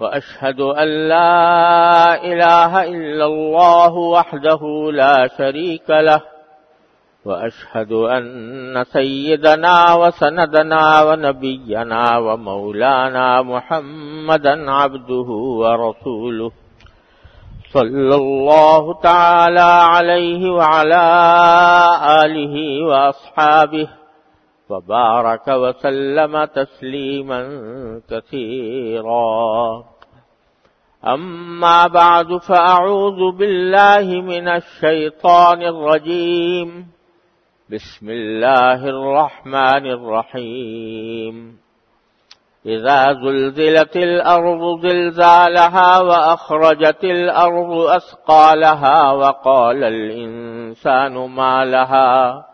وأشهد أن لا إله إلا الله وحده لا شريك له وأشهد أن سيدنا وسندنا ونبينا ومولانا محمدا عبده ورسوله. صلى الله تعالى عليه وعلى آله وأصحابه. وبارك وسلم تسليما كثيرا. أما بعد فأعوذ بالله من الشيطان الرجيم. بسم الله الرحمن الرحيم. إذا زلزلت الأرض زلزالها وأخرجت الأرض أسقالها وقال الإنسان ما لها.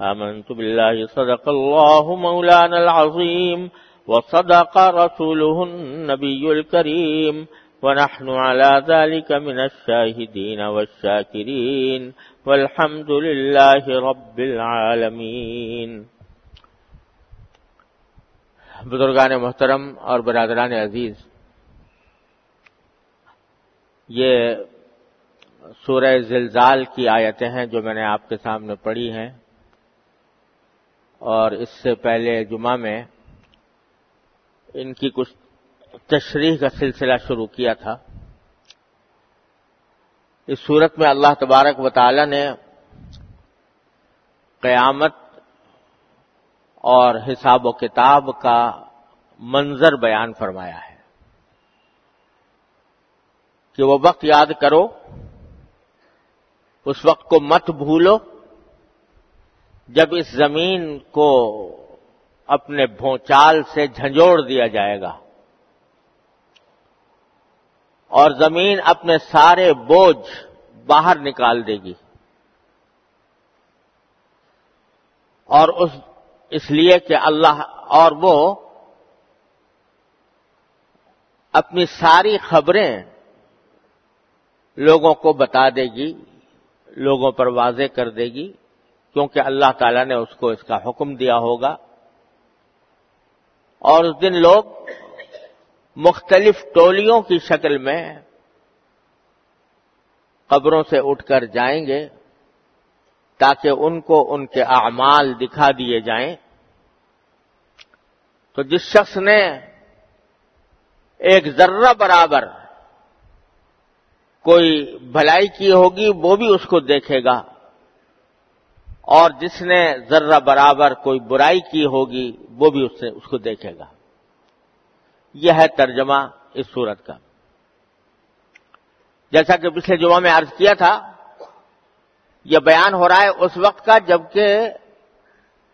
آمنت بالله. صدق الله مولانا العظيم وصدق رسوله النبي الكريم. ونحن على ذلك من الشاهدين والشاكرين. والحمد لله رب العالمين. بزرگان محترم اور برادران عزیز، یہ سورہ زلزال کی آیتیں ہیں جو میں نے آپ کے سامنے پڑھی ہیں۔ اور اس سے پہلے جمعہ میں ان کی کچھ تشریح کا سلسلہ شروع کیا تھا۔ اس صورت میں اللہ تبارک و تعالی نے قیامت اور حساب و کتاب کا منظر بیان فرمایا ہے کہ وہ وقت یاد کرو، اس وقت کو مت بھولو جب اس زمین کو اپنے بھونچال سے جھنجوڑ دیا جائے گا اور زمین اپنے سارے بوجھ باہر نکال دے گی اور اس اس لیے کہ اللہ اور وہ اپنی ساری خبریں لوگوں کو بتا دے گی، لوگوں پر واضح کر دے گی کیونکہ اللہ تعالی نے اس کو اس کا حکم دیا ہوگا۔ اور اس دن لوگ مختلف ٹولیوں کی شکل میں قبروں سے اٹھ کر جائیں گے تاکہ ان کو ان کے اعمال دکھا دیے جائیں۔ تو جس شخص نے ایک ذرہ برابر کوئی بھلائی کی ہوگی وہ بھی اس کو دیکھے گا۔ اور جس نے ذرہ برابر کوئی برائی کی ہوگی، وہ بھی اس سے، اس کو دیکھے گا۔ یہ ہے ترجمہ اس صورت کا۔ جیسا کہ پچھلے جمعہ میں عرض کیا تھا، یہ بیان ہو رہا ہے اس وقت کا جبکہ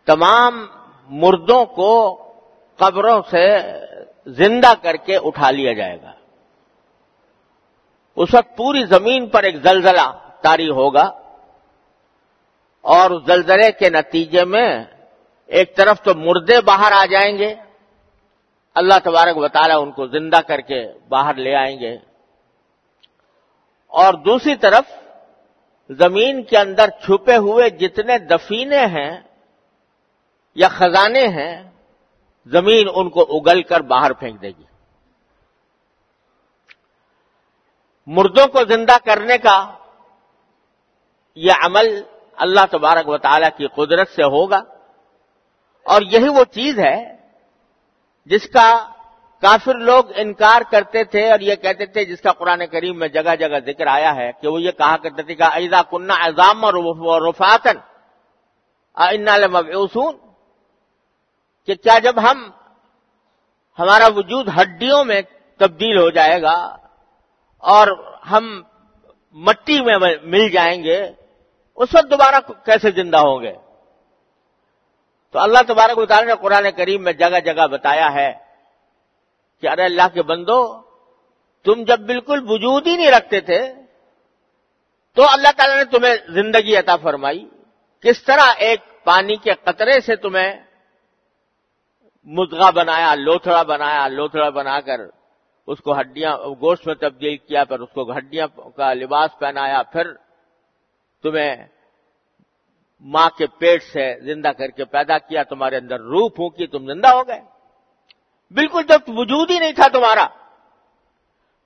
تمام مردوں کو قبروں سے زندہ کر کے اٹھا لیا جائے گا۔ اس وقت پوری زمین پر ایک زلزلہ تاری ہوگا۔ اور اس زلزلے کے نتیجے میں ایک طرف تو مردے باہر آ جائیں گے، اللہ تبارک بطالہ ان کو زندہ کر کے باہر لے آئیں گے۔ اور دوسری طرف زمین کے اندر چھپے ہوئے جتنے دفینے ہیں یا خزانے ہیں، زمین ان کو اگل کر باہر پھینک دے گی۔ مردوں کو زندہ کرنے کا یہ عمل اللہ تبارک و تعالیٰ کی قدرت سے ہوگا اور یہی وہ چیز ہے جس کا کافر لوگ انکار کرتے تھے اور یہ کہتے تھے جس کا قرآن کریم میں جگہ جگہ ذکر آیا ہے کہ وہ یہ کہا کرتے تھے کہ ایزا کنہ اعظام اور رفاتن مبعوثون کہ کیا جب ہم ہمارا وجود ہڈیوں میں تبدیل ہو جائے گا اور ہم مٹی میں مل جائیں گے اس وقت دوبارہ کیسے زندہ ہوں گے؟ تو اللہ تبارک اتارے نے قرآن کریم میں جگہ جگہ بتایا ہے کہ ارے اللہ کے بندو، تم جب بالکل وجود ہی نہیں رکھتے تھے، تو اللہ تعالیٰ نے تمہیں زندگی عطا فرمائی۔ کس طرح ایک پانی کے قطرے سے تمہیں مدغا بنایا، لوتھڑا بنایا، لوتھڑا بنا کر اس کو ہڈیاں، گوشت میں تبدیل کیا، پھر اس کو ہڈیاں کا لباس پہنایا، پھر تمہیں ماں کے پیٹ سے زندہ کر کے پیدا کیا، تمہارے اندر روح پھونکی، تم زندہ ہو گئے۔ بالکل جب وجود ہی نہیں تھا تمہارا،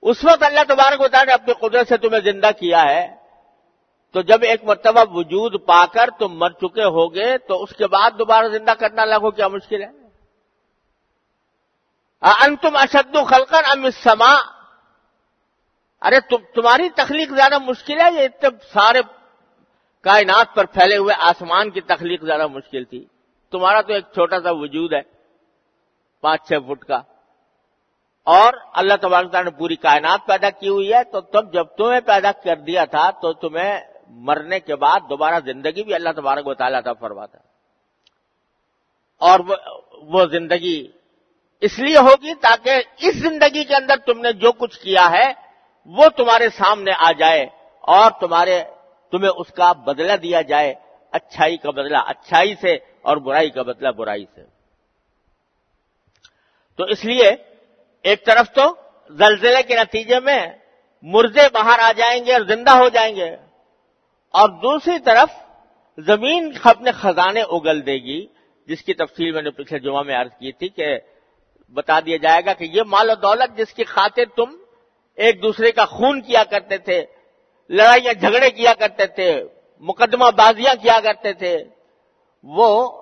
اس وقت اللہ تبارک بتا نے اپنی قدرت سے تمہیں زندہ کیا ہے۔ تو جب ایک مرتبہ وجود پا کر تم مر چکے ہوگے، تو اس کے بعد دوبارہ زندہ کرنا لگو، کیا مشکل ہے؟ ان تم اشد خلقن ام سما ارے تمہاری تخلیق زیادہ مشکل ہے، یہ اتنے سارے کائنات پر پھیلے ہوئے آسمان کی تخلیق زیادہ مشکل تھی۔ تمہارا تو ایک چھوٹا سا وجود ہے، پانچ چھ فٹ کا۔ اور اللہ تبارک تعالیٰ نے پوری کائنات پیدا کی ہوئی ہے، تو تب جب تمہیں پیدا کر دیا تھا، تو تمہیں مرنے کے بعد دوبارہ زندگی بھی اللہ تبارک و تعالیٰ تھا فرماتا اور وہ زندگی اس لیے ہوگی تاکہ اس زندگی کے اندر تم نے جو کچھ کیا ہے، وہ تمہارے سامنے آ جائے اور تمہارے تمہیں اس کا بدلہ دیا جائے۔ اچھائی کا بدلہ، اچھائی سے اور برائی کا بدلہ برائی سے۔ تو اس لیے ایک طرف تو زلزلے کے نتیجے میں مردے باہر آ جائیں گے اور زندہ ہو جائیں گے۔ اور دوسری طرف زمین اپنے خزانے اگل دے گی، جس کی تفصیل میں نے پچھلے جمعہ میں عرض کی تھی کہ بتا دیا جائے گا کہ یہ مال و دولت جس کی خاطر تم ایک دوسرے کا خون کیا کرتے تھے لڑائیاں جھگڑے کیا کرتے تھے، مقدمہ بازیاں کیا کرتے تھے، وہ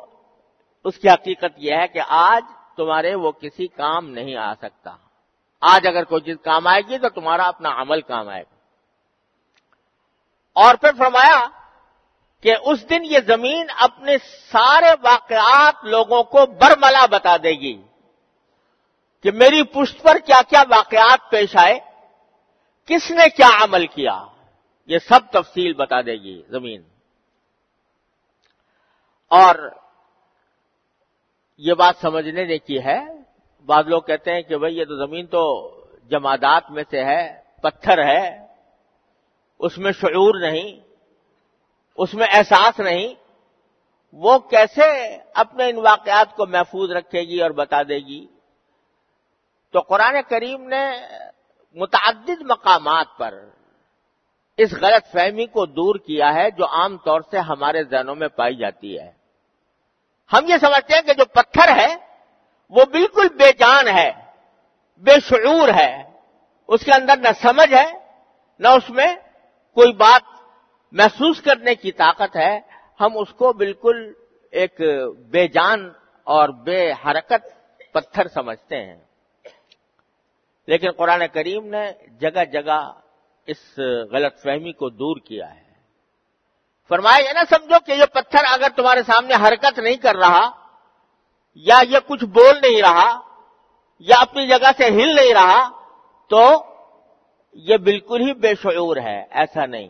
اس کی حقیقت یہ ہے کہ آج تمہارے وہ کسی کام نہیں آ سکتا۔ آج اگر کوئی چیز کام آئے گی تو تمہارا اپنا عمل کام آئے گا۔ اور پھر فرمایا کہ اس دن یہ زمین اپنے سارے واقعات لوگوں کو برملا بتا دے گی کہ میری پشت پر کیا کیا واقعات پیش آئے، کس نے کیا عمل کیا۔ یہ سب تفصیل بتا دے گی زمین۔ اور یہ بات سمجھنے کی ہے۔ بعض لوگ کہتے ہیں کہ بھئی یہ تو زمین تو جمادات میں سے ہے، پتھر ہے۔ اس میں شعور نہیں، اس میں احساس نہیں۔ وہ کیسے اپنے ان واقعات کو محفوظ رکھے گی اور بتا دے گی؟ تو قرآن کریم نے متعدد مقامات پر اس غلط فہمی کو دور کیا ہے جو عام طور سے ہمارے ذہنوں میں پائی جاتی ہے۔ ہم یہ سمجھتے ہیں کہ جو پتھر ہے، وہ بالکل بے جان ہے، بے شعور ہے۔ اس کے اندر نہ سمجھ ہے، نہ اس میں کوئی بات محسوس کرنے کی طاقت ہے۔ ہم اس کو بالکل ایک بے جان اور بے حرکت پتھر سمجھتے ہیں۔ لیکن قرآن کریم نے جگہ جگہ اس غلط فہمی کو دور کیا ہے۔ فرمایا، یہ نہ سمجھو کہ یہ پتھر اگر تمہارے سامنے حرکت نہیں کر رہا، یا یہ کچھ بول نہیں رہا، یا اپنی جگہ سے ہل نہیں رہا، تو یہ بالکل ہی بے شعور ہے، ایسا نہیں۔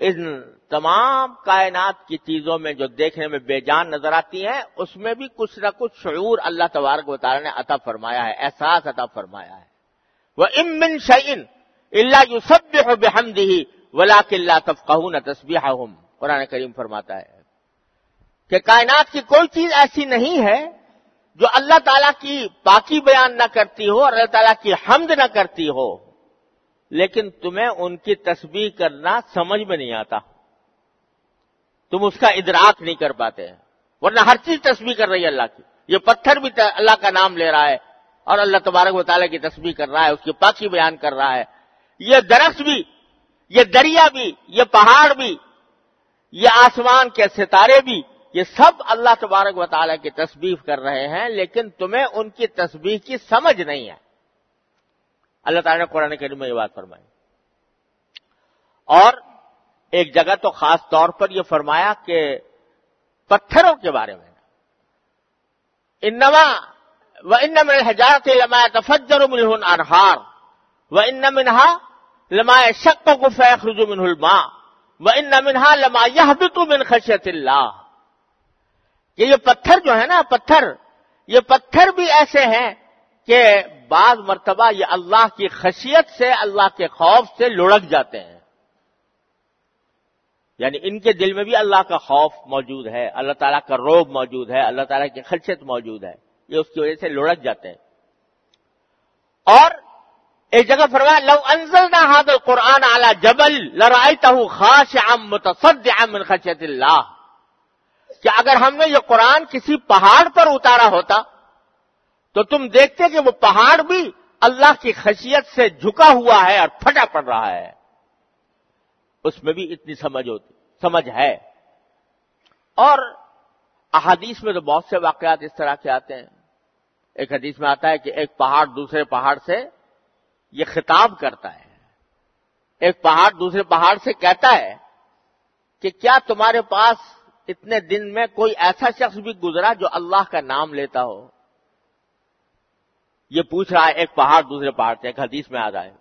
ان تمام کائنات کی چیزوں میں جو دیکھنے میں بے جان نظر آتی ہیں، اس میں بھی کچھ نہ کچھ شعور اللہ تبارک و تعالی نے عطا فرمایا ہے، احساس عطا فرمایا ہے۔ وہ امن شعین اللہ یو سب ہو بےحمد ہی ولا کلّہ تفقہ نہ قرآن کریم فرماتا ہے کہ کائنات کی کوئی چیز ایسی نہیں ہے جو اللہ تعالیٰ کی باقی بیان نہ کرتی ہو اور اللہ تعالیٰ کی حمد نہ کرتی ہو، لیکن تمہیں ان کی تسبیح کرنا سمجھ میں نہیں آتا۔ تم اس کا ادراک نہیں کر پاتے، ورنہ ہر چیز تسبیح کر رہی ہے اللہ کی۔ یہ پتھر بھی اللہ کا نام لے رہا ہے اور اللہ تبارک و تعالیٰ کی تسبیح کر رہا ہے، اس کی پاکی بیان کر رہا ہے۔ یہ درخت بھی، یہ دریا بھی، یہ پہاڑ بھی، یہ آسمان کے ستارے بھی، یہ سب اللہ تبارک و تعالیٰ کی تصویر کر رہے ہیں، لیکن تمہیں ان کی تصویر کی سمجھ نہیں ہے۔ اللہ تعالیٰ نے قرآن کریم میں یہ بات فرمائی۔ اور ایک جگہ تو خاص طور پر یہ فرمایا کہ پتھروں کے بارے میں۔ انما و ان من حجارت لما تفجر منه الانهار و ان منها لما يشقق فيخرج منه الماء و ان منها لما يهبط من خشيه الله. یہ جو پتھر جو ہے نا، پتھر، یہ پتھر بھی ایسے ہیں کہ بعض مرتبہ یہ اللہ کی خشیت سے، اللہ کے خوف سے لڑک جاتے ہیں۔ یعنی ان کے دل میں بھی اللہ کا خوف موجود ہے، اللہ تعالیٰ کا روب موجود ہے، اللہ تعالیٰ کی خشیت موجود ہے، یہ اس کی وجہ سے لڑک جاتے ہیں۔ اور ایک جگہ فرمایا، لو انزل نہ حاد القرآن اعلی جبل لڑائی خاص عام متصد من خشیت اللہ۔ کہ اگر ہم نے یہ قرآن کسی پہاڑ پر اتارا ہوتا، تو تم دیکھتے کہ وہ پہاڑ بھی اللہ کی خشیت سے جھکا ہوا ہے اور پھٹا پڑ رہا ہے۔ اس میں بھی اتنی سمجھ ہوتی، سمجھ ہے۔ اور احادیث میں تو بہت سے واقعات اس طرح کے آتے ہیں۔ ایک حدیث میں آتا ہے کہ ایک پہاڑ دوسرے پہاڑ سے یہ خطاب کرتا ہے۔ ایک پہاڑ دوسرے پہاڑ سے کہتا ہے کہ کیا تمہارے پاس اتنے دن میں کوئی ایسا شخص بھی گزرا جو اللہ کا نام لیتا ہو؟ یہ پوچھ رہا ہے ایک پہاڑ دوسرے پہاڑ سے، ایک حدیث میں آ رہا ہے۔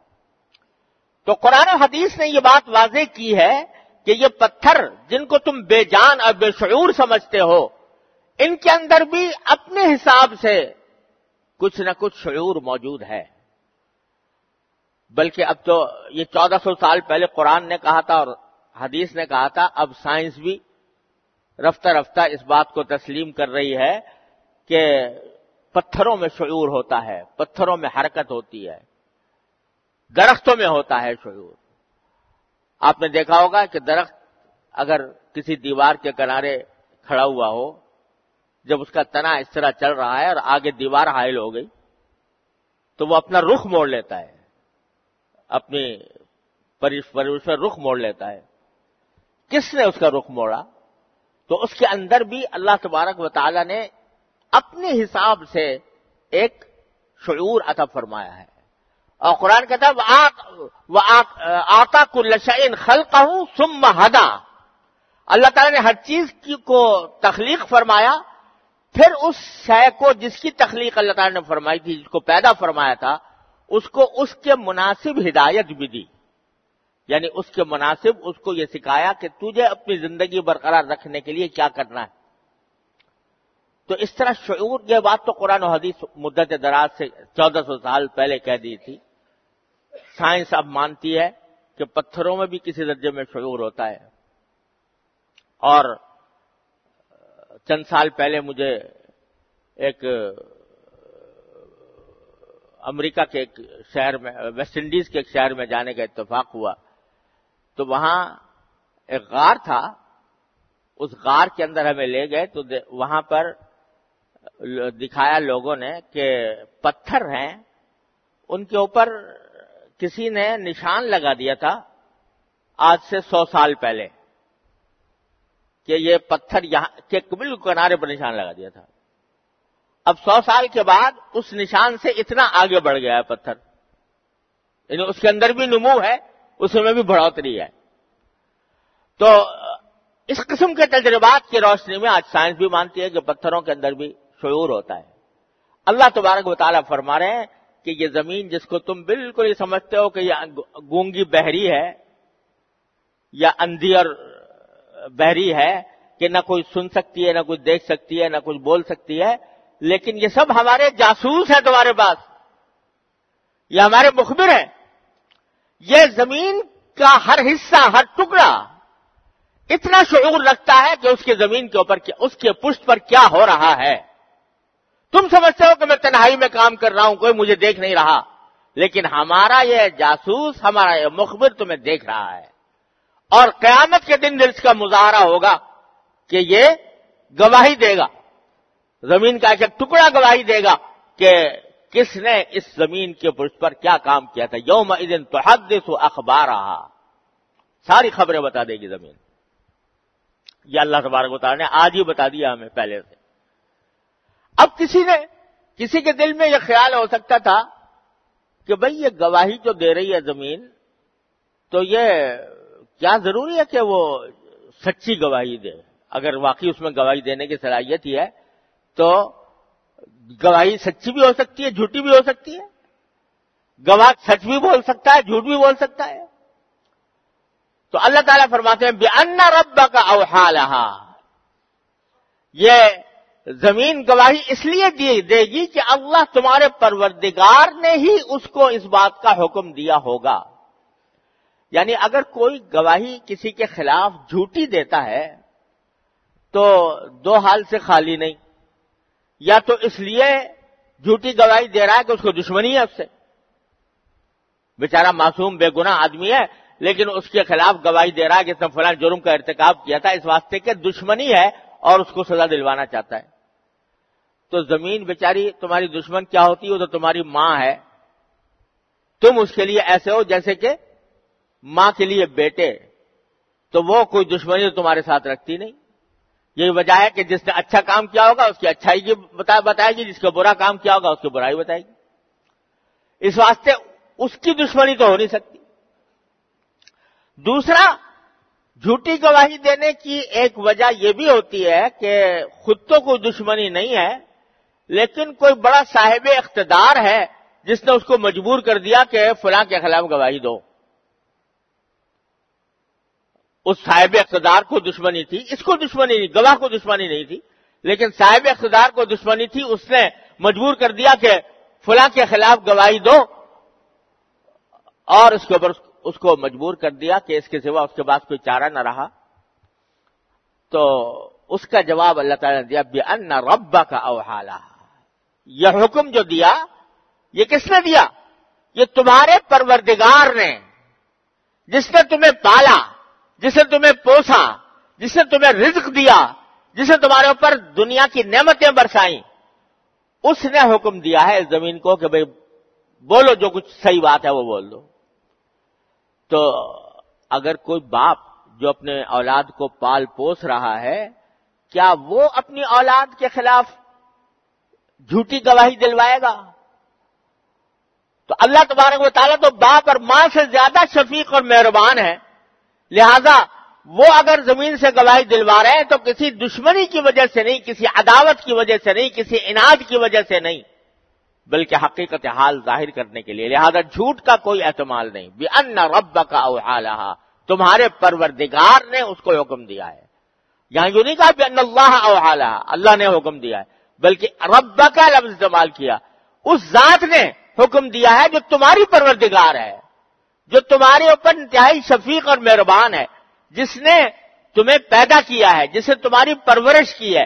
تو قرآن حدیث نے یہ بات واضح کی ہے کہ یہ پتھر جن کو تم بے جان اور بے شعور سمجھتے ہو، ان کے اندر بھی اپنے حساب سے کچھ نہ کچھ شعور موجود ہے۔ بلکہ اب تو یہ چودہ سو سال پہلے قرآن نے کہا تھا اور حدیث نے کہا تھا، اب سائنس بھی رفتہ رفتہ اس بات کو تسلیم کر رہی ہے کہ پتھروں میں شعور ہوتا ہے، پتھروں میں حرکت ہوتی ہے، درختوں میں ہوتا ہے شعور۔ آپ نے دیکھا ہوگا کہ درخت اگر کسی دیوار کے کنارے کھڑا ہوا ہو، جب اس کا تنا اس طرح چل رہا ہے اور آگے دیوار حائل ہو گئی، تو وہ اپنا رخ موڑ لیتا ہے۔ اپنی پرورش پر رخ موڑ لیتا ہے۔ کس نے اس کا رخ موڑا؟ تو اس کے اندر بھی اللہ تبارک و تعالی نے اپنے حساب سے ایک شعور عطا فرمایا ہے۔ اور قرآن کہتا ہے آتا کو لشائن خلق ہوں سم ہدا۔ اللہ تعالیٰ نے ہر چیز کی کو تخلیق فرمایا۔ پھر اس شے کو جس کی تخلیق اللہ تعالیٰ نے فرمائی تھی، جس کو پیدا فرمایا تھا اس کو اس کے مناسب ہدایت بھی دی۔ یعنی اس کے مناسب اس کو یہ سکھایا کہ تجھے اپنی زندگی برقرار رکھنے کے لیے کیا کرنا ہے۔ تو اس طرح شعور، یہ بات تو قرآن و حدیث مدت دراز سے چودہ سو سال پہلے کہہ دی تھی۔ سائنس اب مانتی ہے کہ پتھروں میں بھی کسی درجے میں شعور ہوتا ہے۔ اور چند سال پہلے مجھے ایک امریکہ کے ایک شہر میں، ویسٹ انڈیز کے ایک شہر میں جانے کا اتفاق ہوا۔ تو وہاں ایک غار تھا۔ اس غار کے اندر ہمیں لے گئے تو وہاں پر دکھایا لوگوں نے کہ پتھر ہیں۔ ان کے اوپر کسی نے نشان لگا دیا تھا آج سے سو سال پہلے کہ یہ پتھر یہاں کے قبل کنارے پر نشان لگا دیا تھا۔ اب سو سال کے بعد اس نشان سے اتنا آگے بڑھ گیا ہے پتھر۔ یعنی اس کے اندر بھی نمو ہے، اس میں بھی بڑھوتری ہے۔ تو اس قسم کے تجربات کی روشنی میں آج سائنس بھی مانتی ہے کہ پتھروں کے اندر بھی شعور ہوتا ہے۔ اللہ تبارک و تعالیٰ فرما رہے ہیں کہ یہ زمین جس کو تم بالکل یہ سمجھتے ہو کہ یہ گونگی بحری ہے یا اندھی اور بحری ہے کہ نہ کوئی سن سکتی ہے، نہ کچھ دیکھ سکتی ہے، نہ کچھ بول سکتی ہے لیکن یہ سب ہمارے جاسوس ہیں تمہارے پاس۔ یہ ہمارے مخبر ہیں۔ یہ زمین کا ہر حصہ، ہر ٹکڑا اتنا شعور رکھتا ہے کہ اس کے زمین کے اوپر اس کے پشت پر کیا ہو رہا ہے۔ تم سمجھتے ہو کہ میں تنہائی میں کام کر رہا ہوں، کوئی مجھے دیکھ نہیں رہا۔ لیکن ہمارا یہ جاسوس، ہمارا یہ مخبر تمہیں دیکھ رہا ہے۔ اور قیامت کے دن اس کا مظاہرہ ہوگا کہ یہ گواہی دے گا۔ زمین کا ایک ٹکڑا گواہی دے گا کہ کس نے اس زمین کے پرش پر کیا کام کیا تھا؟ یوم دن تو حد اخبار رہا ساری خبریں بتا دے گی زمین۔ یہ اللہ تبارک تعالیٰ نے آج ہی بتا دیا ہمیں پہلے سے۔ اب کسی نے، کسی کے دل میں یہ خیال ہو سکتا تھا کہ بھئی یہ گواہی جو دے رہی ہے زمین، تو یہ کیا ضروری ہے کہ وہ سچی گواہی دے؟ اگر واقعی اس میں گواہی دینے کی صلاحیت ہی ہے تو گواہی سچی بھی ہو سکتی ہے، جھوٹی بھی ہو سکتی ہے۔ گواہ سچ بھی بول سکتا ہے، جھوٹ بھی بول سکتا ہے۔ تو اللہ تعالیٰ فرماتے ہیں بے ان رب کا اوہال یہ زمین گواہی اس لیے دے گی کہ اللہ تمہارے پروردگار نے ہی اس کو اس بات کا حکم دیا ہوگا۔ یعنی اگر کوئی گواہی کسی کے خلاف جھوٹی دیتا ہے، تو دو حال سے خالی نہیں۔ یا تو اس لیے جھوٹی گواہی دے رہا ہے کہ اس کو دشمنی ہے اس سے؟ بیچارہ معصوم، بے گناہ آدمی ہے، لیکن اس کے خلاف گواہی دے رہا ہے کہ اس نے فلاں جرم کا ارتکاب کیا تھا، اس واسطے کہ دشمنی ہے اور اس کو سزا دلوانا چاہتا ہے۔ تو زمین بیچاری، تمہاری دشمن کیا ہوتی ہے؟ وہ تو تمہاری ماں ہے۔ تم اس کے لیے ایسے ہو جیسے کہ ماں کے لیے بیٹے، تو وہ کوئی دشمنی تمہارے ساتھ رکھتی نہیں۔ یہی وجہ ہے کہ جس نے اچھا کام کیا ہوگا، اس کی اچھائی کی بتائے گی، جس کا برا کام کیا ہوگا، اس کی برائی بتائے گی۔ اس واسطے اس کی دشمنی تو ہو نہیں سکتی۔ دوسرا، جھوٹی گواہی دینے کی ایک وجہ یہ بھی ہوتی ہے کہ خود تو کوئی دشمنی نہیں ہے، لیکن کوئی بڑا صاحب اقتدار ہے جس نے اس کو مجبور کر دیا کہ فلاں کے خلاف گواہی دو۔ اس صاحب اقتدار کو دشمنی تھی، اس کو دشمنی نہیں، گواہ کو دشمنی نہیں تھی، لیکن صاحب اقتدار کو دشمنی تھی، اس نے مجبور کر دیا کہ فلاں کے خلاف گواہی دو اور اس کے اوپر اس کو مجبور کر دیا کہ اس کے سوا اس کے بعد کوئی چارہ نہ رہا۔ تو اس کا جواب اللہ تعالیٰ نے دیا بے ان رب کا اوہالا یہ حکم جو دیا، یہ کس نے دیا؟ یہ تمہارے پروردگار نے، جس نے تمہیں پالا۔ جس نے تمہیں پوسا، جس نے تمہیں رزق دیا، جس نے تمہارے اوپر دنیا کی نعمتیں برسائیں، اس نے حکم دیا ہے اس زمین کو کہ بھئی بولو جو کچھ صحیح بات ہے وہ بول دو۔ تو اگر کوئی باپ جو اپنے اولاد کو پال پوس رہا ہے، کیا وہ اپنی اولاد کے خلاف جھوٹی گواہی دلوائے گا؟ تو اللہ تبارک و تعالیٰ تو باپ اور ماں سے زیادہ شفیق اور مہربان ہے۔ لہذا وہ اگر زمین سے گواہی دلوا رہے ہیں تو کسی دشمنی کی وجہ سے نہیں، کسی عداوت کی وجہ سے نہیں، کسی انعد کی وجہ سے نہیں، بلکہ حقیقت حال ظاہر کرنے کے لیے۔ لہذا جھوٹ کا کوئی احتمال نہیں۔ بھی ان رب کا اوحالہ تمہارے پروردگار نے اس کو حکم دیا ہے۔ یہاں یوں نہیں کہا بھی ان اللہ اوحالہ اللہ نے حکم دیا ہے، بلکہ رب کا لفظ استعمال کیا۔ اس ذات نے حکم دیا ہے جو تمہاری پروردگار ہے۔ جو تمہارے اوپر انتہائی شفیق اور مہربان ہے، جس نے تمہیں پیدا کیا ہے، جس نے تمہاری پرورش کی ہے۔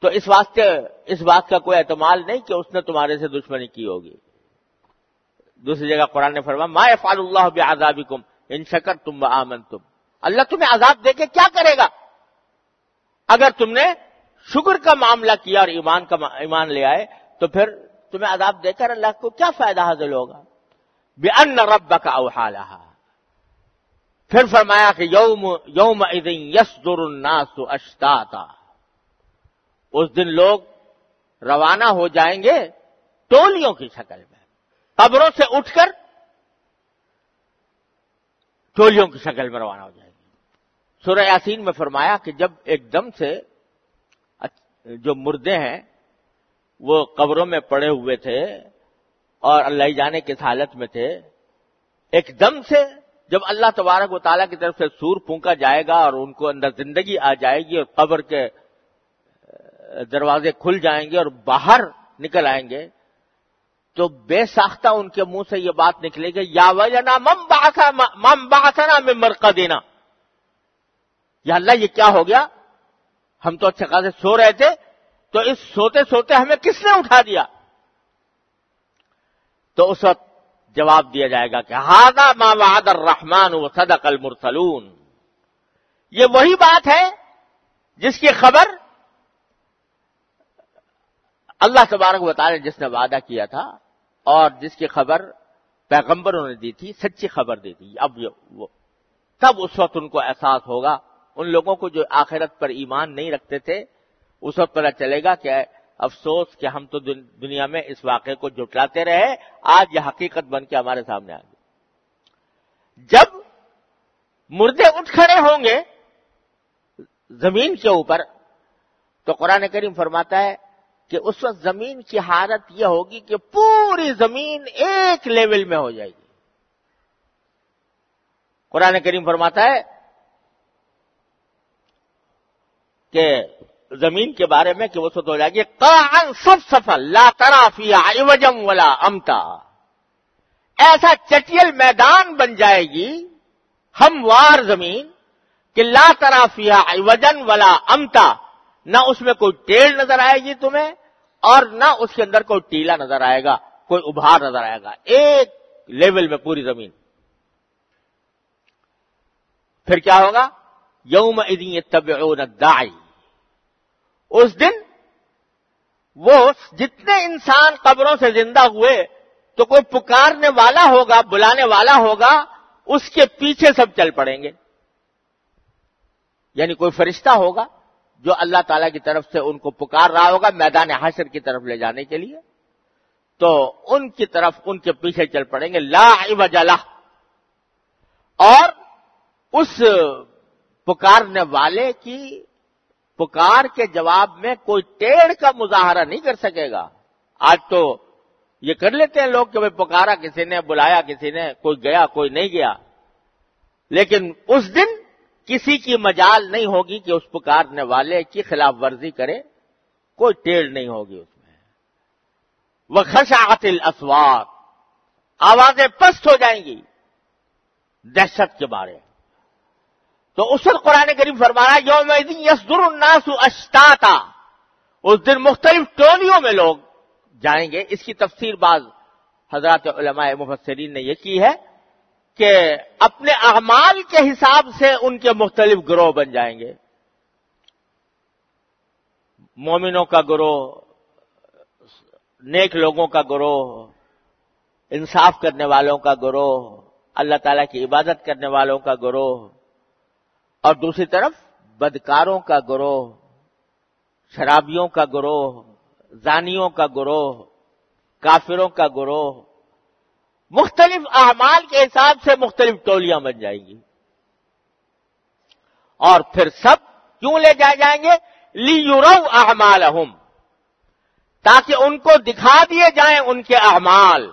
تو اس واسطے، اس بات کا کوئی اعتماد نہیں کہ اس نے تمہارے سے دشمنی کی ہوگی۔ دوسری جگہ قرآن نے فرما ما فال اللہ بھی کم ان شکر تم آمن تم اللہ تمہیں عذاب دے کے کیا کرے گا؟ اگر تم نے شکر کا معاملہ کیا اور ایمان کا ایمان لے آئے، تو پھر تمہیں عذاب دے کر اللہ کو کیا فائدہ حاصل ہوگا؟ بے ان رب کا اوہا پھر فرمایا کہ یوم یوم یس الناس اشتا اس دن لوگ روانہ ہو جائیں گے ٹولیوں کی شکل میں. قبروں سے اٹھ کر ٹولیوں کی شکل میں روانہ ہو جائیں گے. سورہ یاسین میں فرمایا کہ جب ایک دم سے جو مردے ہیں وہ قبروں میں پڑے ہوئے تھے اور اللہ جانے کس حالت میں تھے۔ ایک دم سے جب اللہ تبارک و تعالیٰ کی طرف سے سور پونکا جائے گا اور ان کو اندر زندگی آ جائے گی اور قبر کے دروازے کھل جائیں گے اور باہر نکل آئیں گے، تو بے ساختہ ان کے منہ سے یہ بات نکلے گی، یا وجنا مم باسا مم باسنا میں مرکہ دینا یا اللہ، یہ کیا ہو گیا؟ ہم تو اچھے خاصے سو رہے تھے، تو اس سوتے سوتے ہمیں کس نے اٹھا دیا؟ تو اس وقت جواب دیا جائے گا کہ ہادا ما وعد الرحمان و صدق المرسلون۔ یہ وہی بات ہے جس کی خبر اللہ تبارک بتا رہے جس نے وعدہ کیا تھا اور جس کی خبر پیغمبروں نے دی تھی، سچی خبر دی۔ تھی اب وہ، تب اس وقت ان کو احساس ہوگا۔ ان لوگوں کو جو آخرت پر ایمان نہیں رکھتے تھے، اس وقت پتا چلے گا کہ افسوس کہ ہم تو دنیا میں اس واقعے کو جٹلاتے رہے۔ آج یہ حقیقت بن کے ہمارے سامنے آ گئی۔ جب مردے اٹھ کھڑے ہوں گے زمین کے اوپر، تو قرآن کریم فرماتا ہے کہ اس وقت زمین کی حالت یہ ہوگی کہ پوری زمین ایک لیول میں ہو جائے گی۔ قرآن کریم فرماتا ہے کہ زمین کے بارے میں کہ وہ سو ہو جائے گی سب سفل لا ترافیا وجم ولا امتا۔ ایسا چٹیل میدان بن جائے گی، ہموار زمین، کہ لا ترافیا وجن ولا امتا۔ نہ اس میں کوئی ٹیڑھ نظر آئے گی تمہیں، اور نہ اس کے اندر کوئی ٹیلا نظر آئے گا، کوئی ابھار نظر آئے گا۔ ایک لیول میں پوری زمین۔ پھر کیا ہوگا؟ یوم ادین طب دائی اس دن وہ جتنے انسان قبروں سے زندہ ہوئے تو کوئی پکارنے والا ہوگا، بلانے والا ہوگا، اس کے پیچھے سب چل پڑیں گے۔ یعنی کوئی فرشتہ ہوگا جو اللہ تعالی کی طرف سے ان کو پکار رہا ہوگا میدان حشر کی طرف لے جانے کے لیے۔ تو ان کی طرف ان کے پیچھے چل پڑیں گے۔ لا وجلا اور اس پکارنے والے کی پکار کے جواب میں کوئی ٹیڑھ کا مظاہرہ نہیں کر سکے گا۔ آج تو یہ کر لیتے ہیں لوگ کہ بھائی پکارا کسی نے، بلایا کسی نے، کوئی گیا، کوئی نہیں گیا۔ لیکن اس دن کسی کی مجال نہیں ہوگی کہ اس پکارنے والے کی خلاف ورزی کرے۔ کوئی ٹیڑھ نہیں ہوگی اس میں۔ وہ خشاط الاسوات آوازیں پست ہو جائیں گی۔ دہشت کے بارے۔ میں تو اس وقت قرآن کریم فرمانا یوم یسدر الناس اشتاتا۔ اس دن مختلف ٹولیوں میں لوگ جائیں گے۔ اس کی تفسیر بعض حضرات علماء مفسرین نے یہ کی ہے کہ اپنے اعمال کے حساب سے ان کے مختلف گروہ بن جائیں گے۔ مومنوں کا گروہ، نیک لوگوں کا گروہ، انصاف کرنے والوں کا گروہ، اللہ تعالی کی عبادت کرنے والوں کا گروہ اور دوسری طرف بدکاروں کا گروہ، شرابیوں کا گروہ، زانیوں کا گروہ، کافروں کا گروہ، مختلف اعمال کے حساب سے مختلف ٹولیاں بن جائیں گی۔ اور پھر سب کیوں لے جائے جائیں گے؟ لی یورو احمال تاکہ ان کو دکھا دیے جائیں ان کے اعمال۔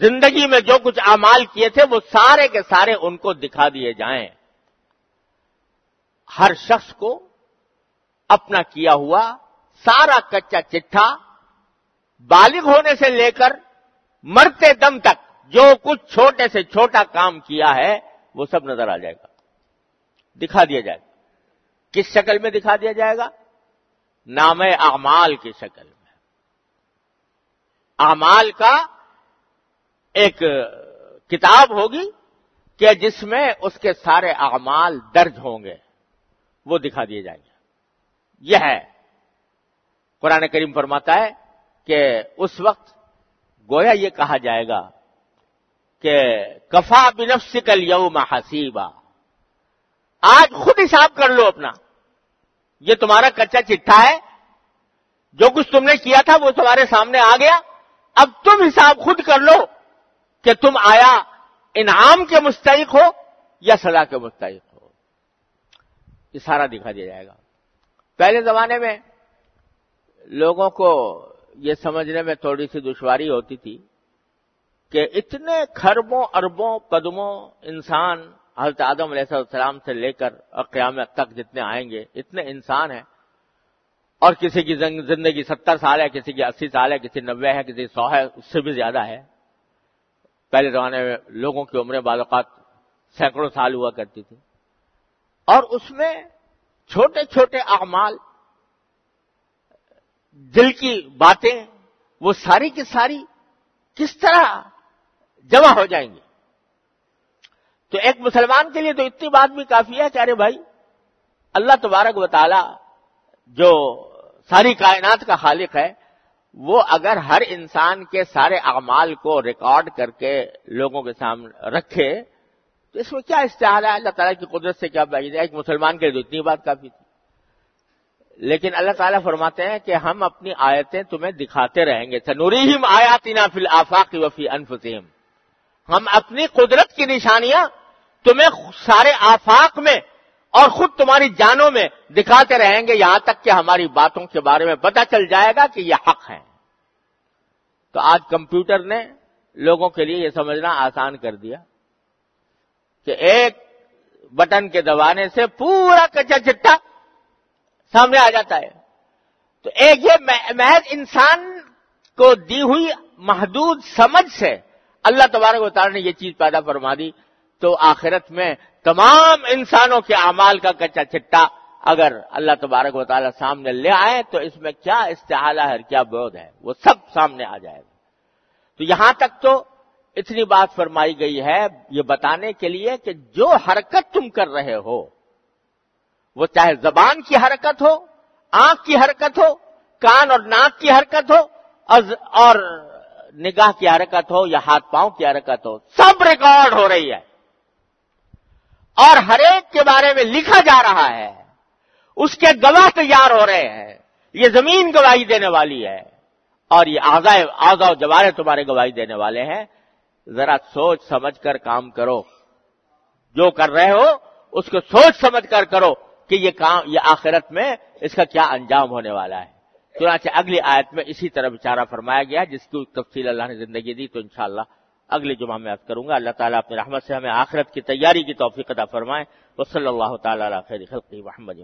زندگی میں جو کچھ اعمال کیے تھے، وہ سارے کے سارے ان کو دکھا دیے جائیں۔ ہر شخص کو اپنا کیا ہوا سارا کچا چٹھا بالغ ہونے سے لے کر مرتے دم تک جو کچھ چھوٹے سے چھوٹا کام کیا ہے وہ سب نظر آ جائے گا۔ دکھا دیا جائے گا۔ کس شکل میں دکھا دیا جائے گا؟ نام اعمال کی شکل میں۔ اعمال کا ایک کتاب ہوگی کہ جس میں اس کے سارے اعمال درج ہوں گے۔ وہ دکھا دیے جائیں گے۔ یہ ہے۔ قرآن کریم فرماتا ہے کہ اس وقت گویا یہ کہا جائے گا کہ کفا بنفس کل یوم حسیبا۔ آج خود حساب کر لو اپنا۔ یہ تمہارا کچا چٹھا ہے۔ جو کچھ تم نے کیا تھا وہ تمہارے سامنے آ گیا۔ اب تم حساب خود کر لو کہ تم آیا انعام کے مستحق ہو یا سزا کے مستحق یہ سارا دکھا دیا جائے گا۔ پہلے زمانے میں لوگوں کو یہ سمجھنے میں تھوڑی سی دشواری ہوتی تھی کہ اتنے خربوں اربوں قدموں انسان حضرت آدم علیہ السلام سے لے کر اور قیامت تک جتنے آئیں گے، اتنے انسان ہیں۔ اور کسی کی زندگی ستر سال ہے، کسی کی اسی سال ہے، کسی نوے ہے، کسی سو ہے، اس سے بھی زیادہ ہے۔ پہلے زمانے میں لوگوں کی عمریں بعض اوقات سینکڑوں سال ہوا کرتی تھی اور اس میں چھوٹے چھوٹے اعمال، دل کی باتیں، وہ ساری کی ساری کس طرح جمع ہو جائیں گی؟ تو ایک مسلمان کے لیے تو اتنی بات بھی کافی ہے کہ ارے بھائی، اللہ تبارک و تعالی جو ساری کائنات کا خالق ہے، وہ اگر ہر انسان کے سارے اعمال کو ریکارڈ کر کے لوگوں کے سامنے رکھے تو اس میں کیا استعال ہے؟ اللہ تعالیٰ کی قدرت سے کیا بعید ہے ایک مسلمان کے لیے اتنی بات کافی تھی۔ لیکن اللہ تعالیٰ فرماتے ہیں کہ ہم اپنی آیتیں تمہیں دکھاتے رہیں گے۔ سنوریم آیاتنا فی الافاق وفی انفسہم ہم اپنی قدرت کی نشانیاں تمہیں سارے آفاق میں اور خود تمہاری جانوں میں دکھاتے رہیں گے۔ یہاں تک کہ ہماری باتوں کے بارے میں پتہ چل جائے گا کہ یہ حق ہے تو آج کمپیوٹر نے لوگوں کے لیے یہ سمجھنا آسان کر دیا۔ کہ ایک بٹن کے دبانے سے پورا کچا چٹا سامنے آ جاتا ہے۔ تو ایک یہ محض انسان کو دی ہوئی محدود سمجھ سے اللہ تبارک و تعالیٰ نے یہ چیز پیدا فرما دی۔ تو آخرت میں تمام انسانوں کے اعمال کا کچا چٹا اگر اللہ تبارک و تعالیٰ سامنے لے آئے تو اس میں کیا استحالہ ہے کیا بودھ ہے؟ وہ سب سامنے آ جائے گا۔ تو یہاں تک تو اتنی بات فرمائی گئی ہے یہ بتانے کے لیے کہ جو حرکت تم کر رہے ہو، وہ چاہے زبان کی حرکت ہو، آنکھ کی حرکت ہو، کان اور ناک کی حرکت ہو اور نگاہ کی حرکت ہو یا ہاتھ پاؤں کی حرکت ہو، سب ریکارڈ ہو رہی ہے۔ اور ہر ایک کے بارے میں لکھا جا رہا ہے۔ اس کے گواہ تیار ہو رہے ہیں۔ یہ زمین گواہی دینے والی ہے۔ اور یہ آزائے آزا جوارے تمہارے گواہی دینے والے ہیں۔ ذرا سوچ سمجھ کر کام کرو۔ جو کر رہے ہو، اس کو سوچ سمجھ کر کرو کہ یہ کام، یہ آخرت میں اس کا کیا انجام ہونے والا ہے۔ چنانچہ اگلی آیت میں اسی طرح بچارہ فرمایا گیا، جس کی تفصیل اللہ نے زندگی دی، تو انشاءاللہ اگلی جمعہ میں عرض کروں گا۔ اللہ تعالیٰ اپنی رحمت سے ہمیں آخرت کی تیاری کی توفیق عطا فرمائے۔ وہ صلی اللہ تعالیٰ خیر خلقی محمد